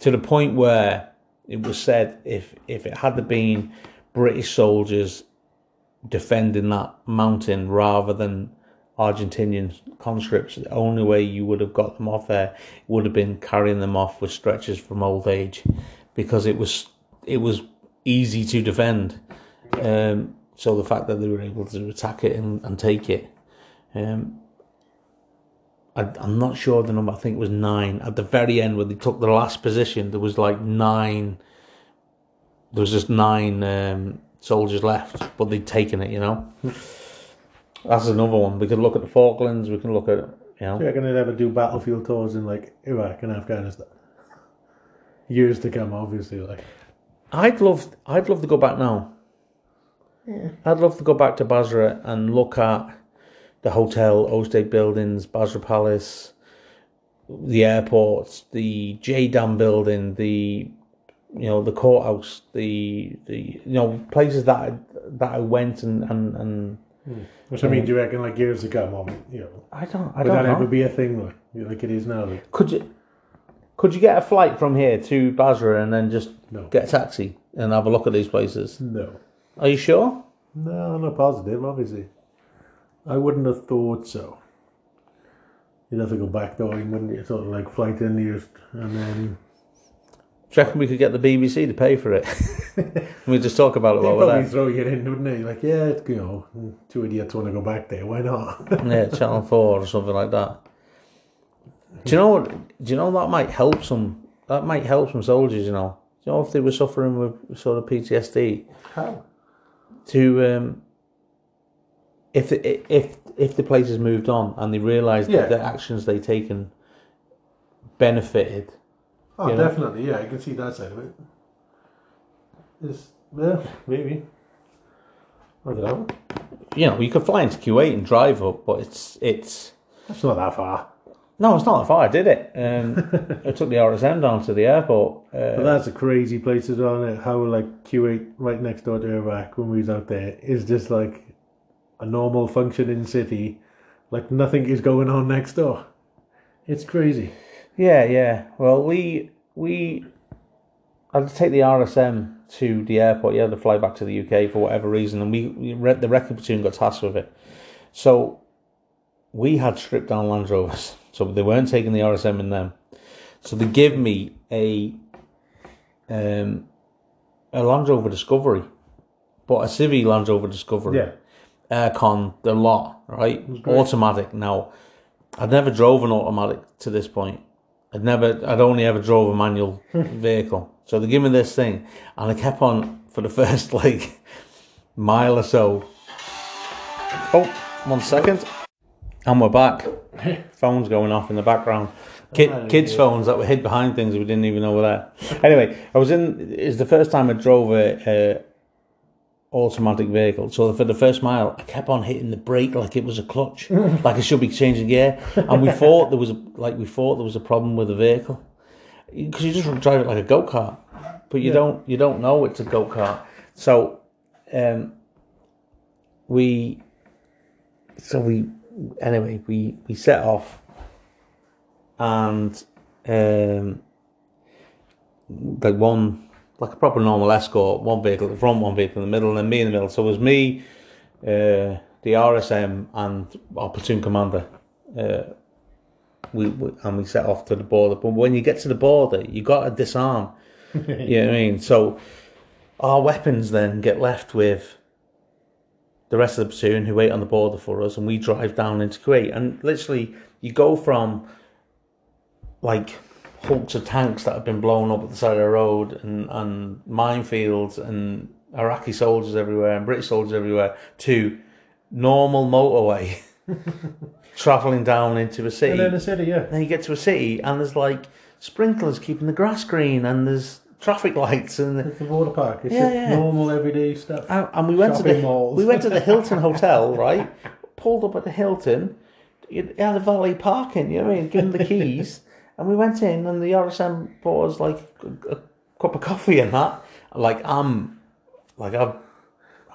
to the point where it was said if if it had been British soldiers defending that mountain rather than Argentinian conscripts, the only way you would have got them off there would have been carrying them off with stretchers from old age, because it was it was easy to defend. Um, so the fact that they were able to attack it and, and take it, um, I, I'm not sure the number. I think it was nine at the very end when they took the last position. There was like nine. There was just nine um, soldiers left, but they'd taken it. You know, that's another one. We could look at the Falklands. We can look at you know. Do you reckon they'd ever do battlefield tours in like Iraq and Afghanistan? Years to come, obviously. Like, I'd love, I'd love to go back now. Yeah. I'd love to go back to Basra and look at the hotel, O State buildings, Basra Palace, the airports, the JDAM building, the you know the courthouse, the the you know places that I, that I went and and and hmm. which I mean, do you reckon like years ago, on, you know, I don't I would don't that know. ever be a thing like, like it is now? Like, Could you could you get a flight from here to Basra and then just No. get a taxi and have a look at these places? no, Are you sure? no, I'm not positive. Obviously, I wouldn't have thought so. You'd have to go back though, wouldn't you? Sort of like flight in years, and then Do you reckon we could get the BBC to pay for it? [laughs] we just talk about it they'd while we're probably there. throw you in, wouldn't they? Like, yeah, it's, you know, two idiots want to go back there. Why not? [laughs] Yeah, Channel Four or something like that. Do you know? what- Do you know that might help some? That might help some soldiers. You know. Do you know if they were suffering with sort of PTSD How? to um, if the, if if the place has moved on and they realise Yeah. that the actions they taken benefited. Oh, You know? definitely. Yeah, I can see that side of it. It's, yeah, maybe. I don't know. You know, you could fly into Kuwait and drive up, but it's it's It's not that far. no, it's not that far. I did it. Um, [laughs] I took the RSM down to the airport. But Uh, that's a crazy place well. isn't it? How like Kuwait, right next door to Iraq, when we was out there, is just like a normal functioning city. Like nothing is going on next door. It's crazy. Yeah, yeah. Well, we we I had to take the RSM to the airport. You had to fly back to the UK for whatever reason, and we, we read the record platoon got tasked with it. So we had stripped down Land Rovers, so they weren't taking the RSM in them. So they give me a um a Land Rover Discovery, but a Civi Land Rover Discovery Yeah. aircon, the lot, right? Automatic. Now, I'd never drove an automatic to this point. I'd never, I'd only ever drove a manual [laughs] vehicle. So they give me this thing, and I kept on for the [laughs] first like mile or so. Oh, one second, and we're back. [laughs] Phones going off in the background. Kid, oh, kids' phones that were hid behind things we didn't even know were there. Anyway, I was in. It's the first time I drove a, a automatic vehicle. So for the first mile, I kept on hitting the brake like it was a clutch, [laughs] like I should be changing gear. And we thought there was a, like we thought there was a problem with the vehicle because you just drive it like a go kart, but you don't you don't know it's a go kart. So, um, we so we anyway we we set off and um, like one, like a proper normal escort, one vehicle at the front, one vehicle in the middle, and then me in the middle. So it was me, uh, the RSM, and our platoon commander. Uh, we, we and we set off to the border. But when you get to the border, you got to disarm. [laughs] you know what I mean? So our weapons then get left with the rest of the platoon who wait on the border for us, and we drive down into Kuwait. And literally, you go from like of tanks that have been blown up at the side of the road, and, and minefields, and Iraqi soldiers everywhere, and British soldiers everywhere, to normal motorway. [laughs] traveling down into a city. And then the city, yeah. Then you get to a city and there's like sprinklers keeping the grass green and there's traffic lights and It's the water park. It's Yeah, just yeah. normal everyday stuff. and, and we went to the malls. we went to the Hilton [laughs] hotel right pulled up at the Hilton it had a valet parking you know what I mean give them the keys and we went in and the RSM bought us like a, a cup of coffee and that. Like I'm like I've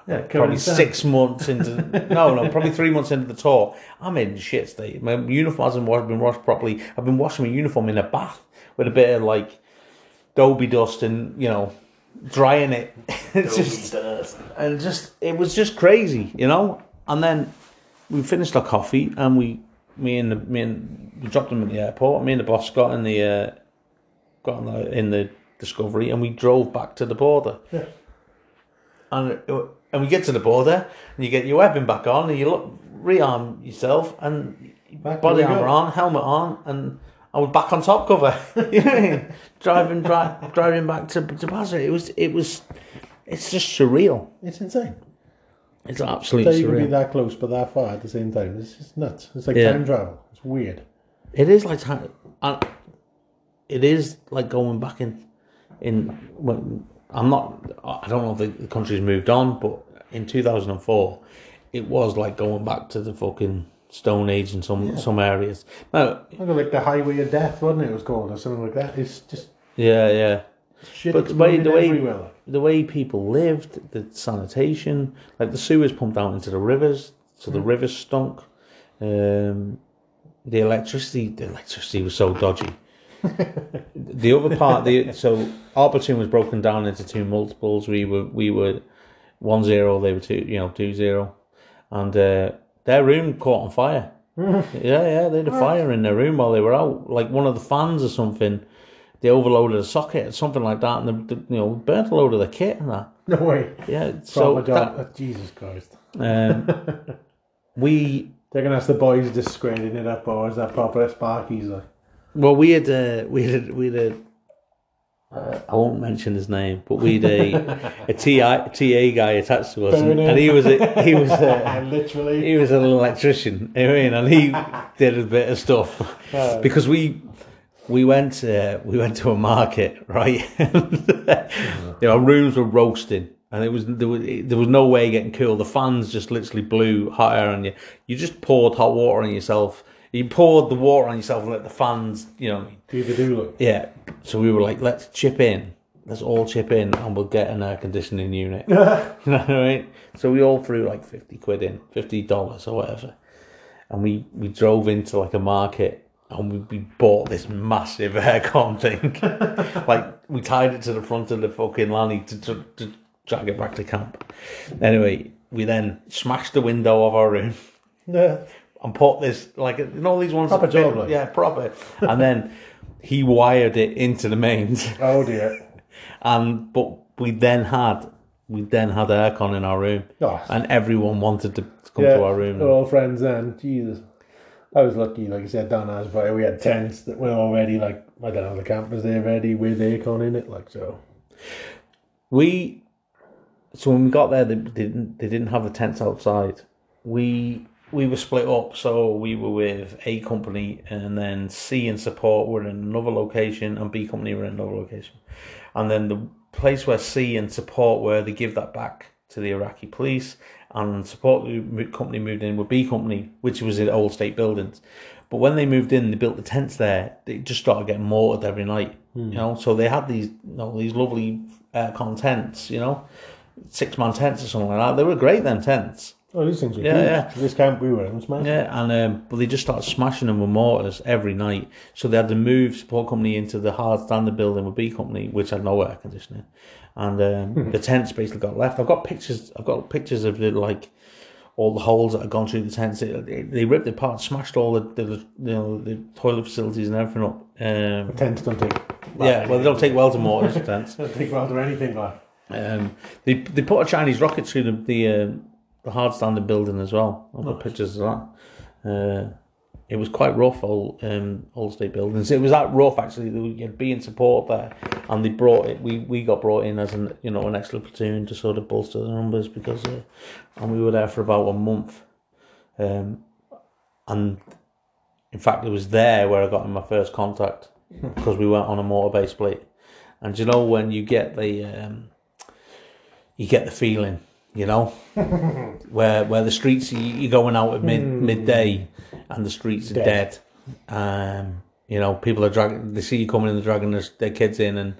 Yeah, probably Current six months into no no probably three months into the tour. I'm in shit state. My uniform hasn't wa- been washed properly. I've been washing my uniform in a bath with a bit of like dhobi dust and you know drying it. [laughs] It's just and just it was just crazy you know? And then we finished our coffee and we me and the me and we dropped them at the airport me and the boss got in the uh, got in the, in the discovery and we drove back to the border Yeah. and it- and we get to the border and you get your weapon back on and you look rearm yourself and Back body armor on, helmet on, and I was back on top cover. [laughs] you know I mean? Driving dri- driving back to to Basra. It was it was it's just surreal. It's insane. It's So absolutely you can be that close but that far at the same time. It's just nuts. It's like Yeah. time travel. It's weird. It is like time, and it is like going back in in when I'm not I don't know if the, country's moved on, but in 2004 it was like going back to the fucking Stone Age in some some areas. Now, like the highway of death, wasn't it? It was called or something like that. It's just yeah, yeah. shit But the way- the way- everywhere. The way people lived, the sanitation, like the sewers pumped out into the rivers, so the rivers stunk. Um, the electricity, the electricity was so dodgy. [laughs] the other part, the so our platoon was broken down into two multiples. We were we were one zero, they were two, you know, two zero, and uh, their room caught on fire. [laughs] yeah, yeah, they had a fire in their room while they were out. Like one of the fans or something, they overloaded a socket or something like that, and they, you know burnt a load of the kit and that. No way. Yeah, so job. that, Oh, Jesus Christ. um, [laughs] we They're gonna ask the boys discrediting it up or is that proper Sparkies like well we had uh, we had we had a, uh, I won't mention his name, but we had a [laughs] a TI, TA guy attached to us, and, and he was a, he [laughs] was a, literally he was an electrician, you I mean, and he did a bit of stuff Oh. because we we went uh, we went to a market, [laughs] right? you know, rooms were roasting, and it was there was there was no way getting cool. The fans just literally blew hot air on you. You just poured hot water on yourself. You poured the water on yourself and let the fans, you know, do the do look. yeah. So we were like, let's chip in. Let's all chip in and we'll get an air conditioning unit. [laughs] you know what I mean? So we all threw like 50 quid in, $50 or whatever. And we, we drove into like a market and we, we bought this massive [laughs] aircon thing. [laughs] like we tied it to the front of the fucking lanny to, to, to drag it back to camp. Anyway, we then smashed the window of our room Yeah. and put this like you know these ones Proper job, like. yeah proper and then he wired it into the mains [laughs] Oh dear. and but we then had we then had aircon in our room Oh, and everyone wanted to come yeah, to our room We're all friends then. Jesus. I was lucky, like I said, down Asbury, we had tents that were already like I don't know, the campers there ready with aircon in it, like so. we so when we got there they didn't they didn't have the tents outside we we were split up so we were with a company and then c and support were in another location and b company were in another location and then the place where c and support were they give that back to the iraqi police and support company moved in with b company which was in old state buildings but when they moved in they built the tents there they just started getting mortared every night you know so they had these you know these lovely aircon tents you know six man tents or something like that. They were great then tents. Oh, these things were Yeah, huge. yeah. This camp we were in was massive. Yeah, and um, but they just started smashing them with mortars every night. So they had to move support company into the hard standard building with B company, which had no air conditioning, and um, the tents basically got left. I've got pictures. I've got pictures of the like all the holes that had gone through the tents. They, they, they ripped it apart, smashed all the, the you know the toilet facilities and everything up. Um, Tents don't take. yeah, well they don't take well to mortars tents. [laughs] Don't take well to anything like. Um, they they put a Chinese rocket through the the, uh, the hard standard building as well. I've got pictures of that. Uh, it was quite rough, old um, old state buildings. It was that rough actually. that We had B in support there, and they brought it. We, we got brought in as an you know an extra platoon to sort of bolster the numbers because, uh, and we were there for about a month. Um, and in fact, it was there where I got in my first contact [laughs] because we went on a mortar base plate. And you know when you get the um, you get the feeling, you know, [laughs] where where the streets you- you're going out at mid midday and the streets are dead. Um, you know, people are dragging. They see you coming in, they're dragging their, their kids in, and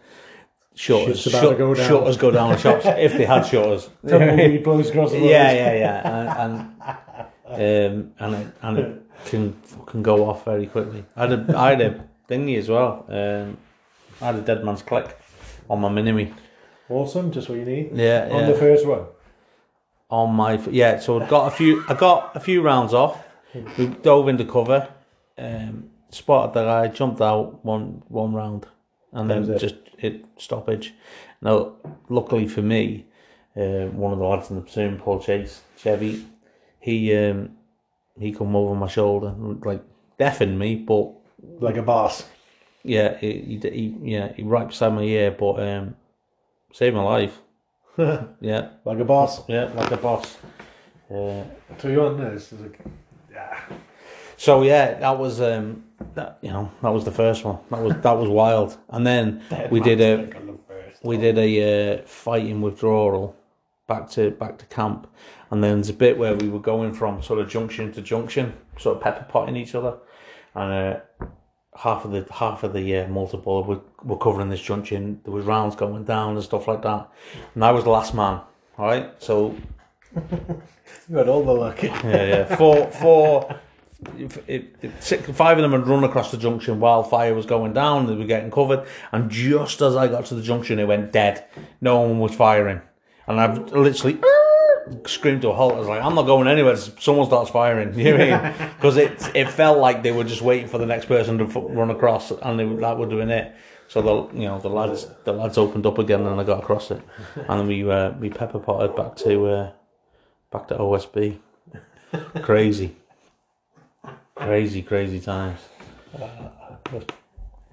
shutters Shit's about to shut, go down. shutters go down the [laughs] shops if they had shutters. [laughs] Tumbleweed [laughs] blows across the road. yeah, yeah, yeah, and and, um, and it and it can can go off very quickly. I had a I had a thingy as well. Um, I had a dead man's click on my minimi. Awesome, just what you need. Yeah, On yeah. the first one. on my yeah. So I got a few. I got a few rounds off. We dove into cover. Um, spotted the guy, jumped out one one round, and then it. just hit stoppage. Now, luckily for me, uh, one of the lads in the platoon, Paul Chase, Chevy, he um, he come over my shoulder, like deafened me, but Like a boss. yeah, he, he, he yeah he right beside my ear, but um, saved my life. [laughs] Yeah, Like a boss. yeah, like a boss. Uh, you on this? It's like. So yeah, that was um, that you know that was the first one. That was that was wild. And then [laughs] we did a we did a uh, fighting withdrawal back to back to camp, and then there's a bit where we were going from sort of junction to junction, sort of pepper potting each other, and uh, half of the half of the uh, multiple were, were covering this junction. There was rounds going down and stuff like that, and I was the last man. All right, so [laughs] You had all the luck. yeah, yeah. Four, four, [laughs] if, if, if six, five of them had run across the junction while fire was going down. They were getting covered, and just as I got to the junction, it went dead. No one was firing, and I literally [laughs] screamed to a halt. I was like, "I'm not going anywhere." Someone starts firing. [laughs] You know what I mean? Because it it felt like they were just waiting for the next person to f- run across, and they, that were doing it. So the you know the lads the lads opened up again, and I got across it, [laughs] and then we uh, we pepper potted back to uh, back to OSB. Crazy. Crazy, crazy times.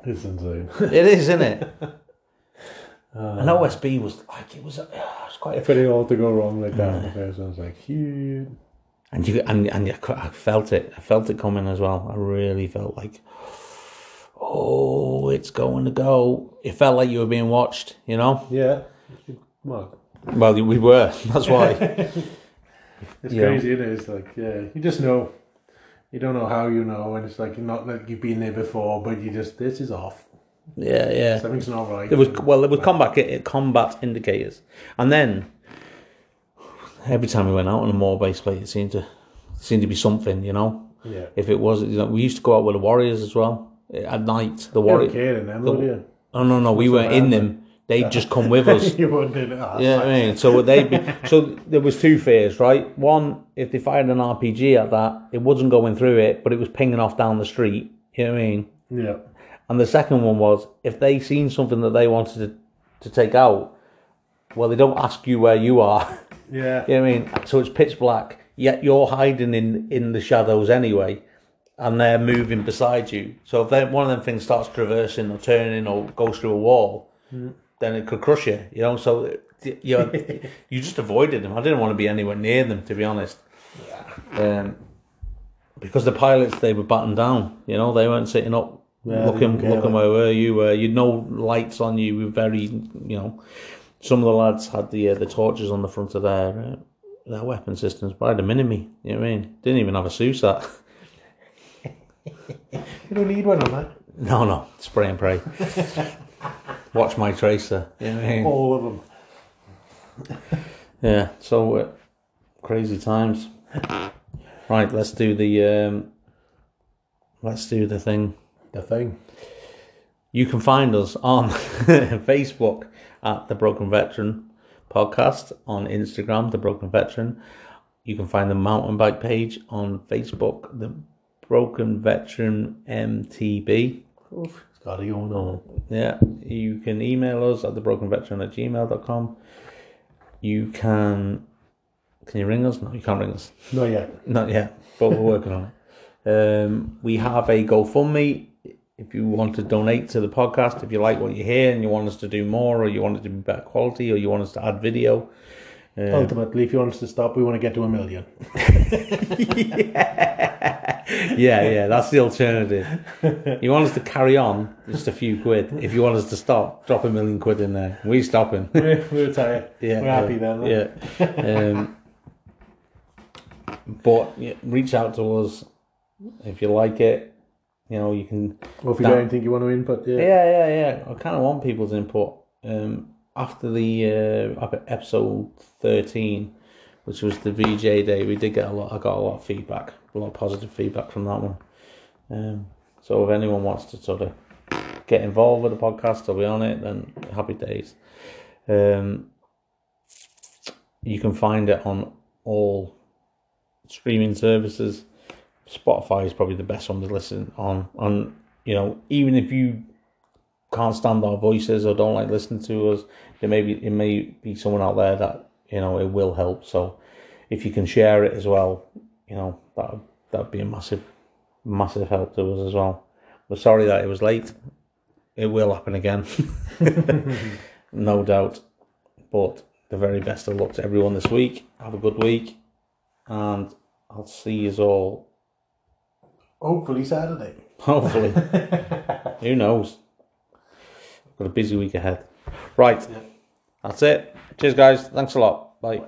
It's [laughs] insane. It is, isn't it? and OSB was like it was, uh, it was quite a For it all to go wrong like that, the first one was like, huge. and you and and I felt it. I felt it coming as well. I really felt like, oh, it's going to go. It felt like you were being watched. You know. Yeah. Well, Well, we were. That's why. [laughs] it's Yeah. crazy, it is. Like, yeah, you just know. You don't know how you know, and it's like not like you've been there before, but you just, this is off. yeah, yeah. Something's not right. There was well, it was combat combat indicators, and then every time we went out on a more base plate, it seemed to seemed to be something, you know. Yeah. If it was, you know, we used to go out with the Warriors as well eh, at night. The Warriors. them, would? Oh no, no, we weren't in them. They'd just come with us. [laughs] you wouldn't do that. Yeah, I mean, so they'd be. So there was two fears, right? One, if they fired an RPG at that, it wasn't going through it, but it was pinging off down the street. You know what I mean? Yeah. And the second one was if they seen something that they wanted to, to take out, well, they don't ask you where you are. [laughs] Yeah. you know what I mean? So it's pitch black, yet you're hiding in, in the shadows anyway, and they're moving beside you. So if one of them things starts traversing or turning or goes through a wall, mm. Then it could crush you. You know, so you know, [laughs] you just avoided them. I didn't want to be anywhere near them, to be honest. Yeah. Um, because the pilots they were battened down. You know, they weren't sitting up Yeah, looking looking where were you were. You'd no lights on you. You were very you know. Some of the lads had the uh, the torches on the front of their uh, their weapon systems, but I had a mini. You know what I mean? Didn't even have a SUSAT. [laughs] You don't need one on that. No, no, spray and pray. [laughs] Watch my tracer. You know what I mean? All of them. [laughs] Yeah. So uh, Crazy times. Right, let's do the um, let's do the thing. The thing. You can find us on [laughs] Facebook at the Broken Veteran Podcast, on Instagram, the Broken Veteran. You can find the mountain bike page on Facebook, the Broken Veteran MTB. Oof, got it going on. Yeah, you can email us at thebrokenveteran at gmail.com. You can. Can you ring us? No, you can't ring us. Not yet. Not yet, but we're working on it. Um, we have a GoFundMe. If you want to donate to the podcast, if you like what you hear and you want us to do more, or you want it to be better quality, or you want us to add video, um, Ultimately, if you want us to stop, we want to get to a million. [laughs] yeah, yeah, that's the alternative. You want us to carry on, just a few quid. If you want us to stop, drop a million quid in there. We stopping. [laughs] we're, we're tired. Yeah, We're happy then. Yeah. Um, but yeah, reach out to us if you like it. You know, you can. Or if you That- got anything you want to input, yeah. Yeah, yeah, yeah. I kind of want people's input. Um, after the uh, episode thirteen, which was the VJ day, we did get a lot. I got a lot of feedback, a lot of positive feedback from that one. Um, so if anyone wants to sort of get involved with the podcast or be on it, then happy days. Um, you can find it on all streaming services. Spotify is probably the best one to listen on. On you know, even if you can't stand our voices or don't like listening to us, there may be it may be someone out there that you know it will help. So if you can share it as well, you know that that'd be a massive, massive help to us as well. We're sorry that it was late. It will happen again, [laughs] no doubt. But the very best of luck to everyone this week. Have a good week, and I'll see you all Hopefully Saturday. Hopefully. [laughs] Who knows? Got a busy week ahead. Right. Yeah. That's it. Cheers, guys. Thanks a lot. Bye.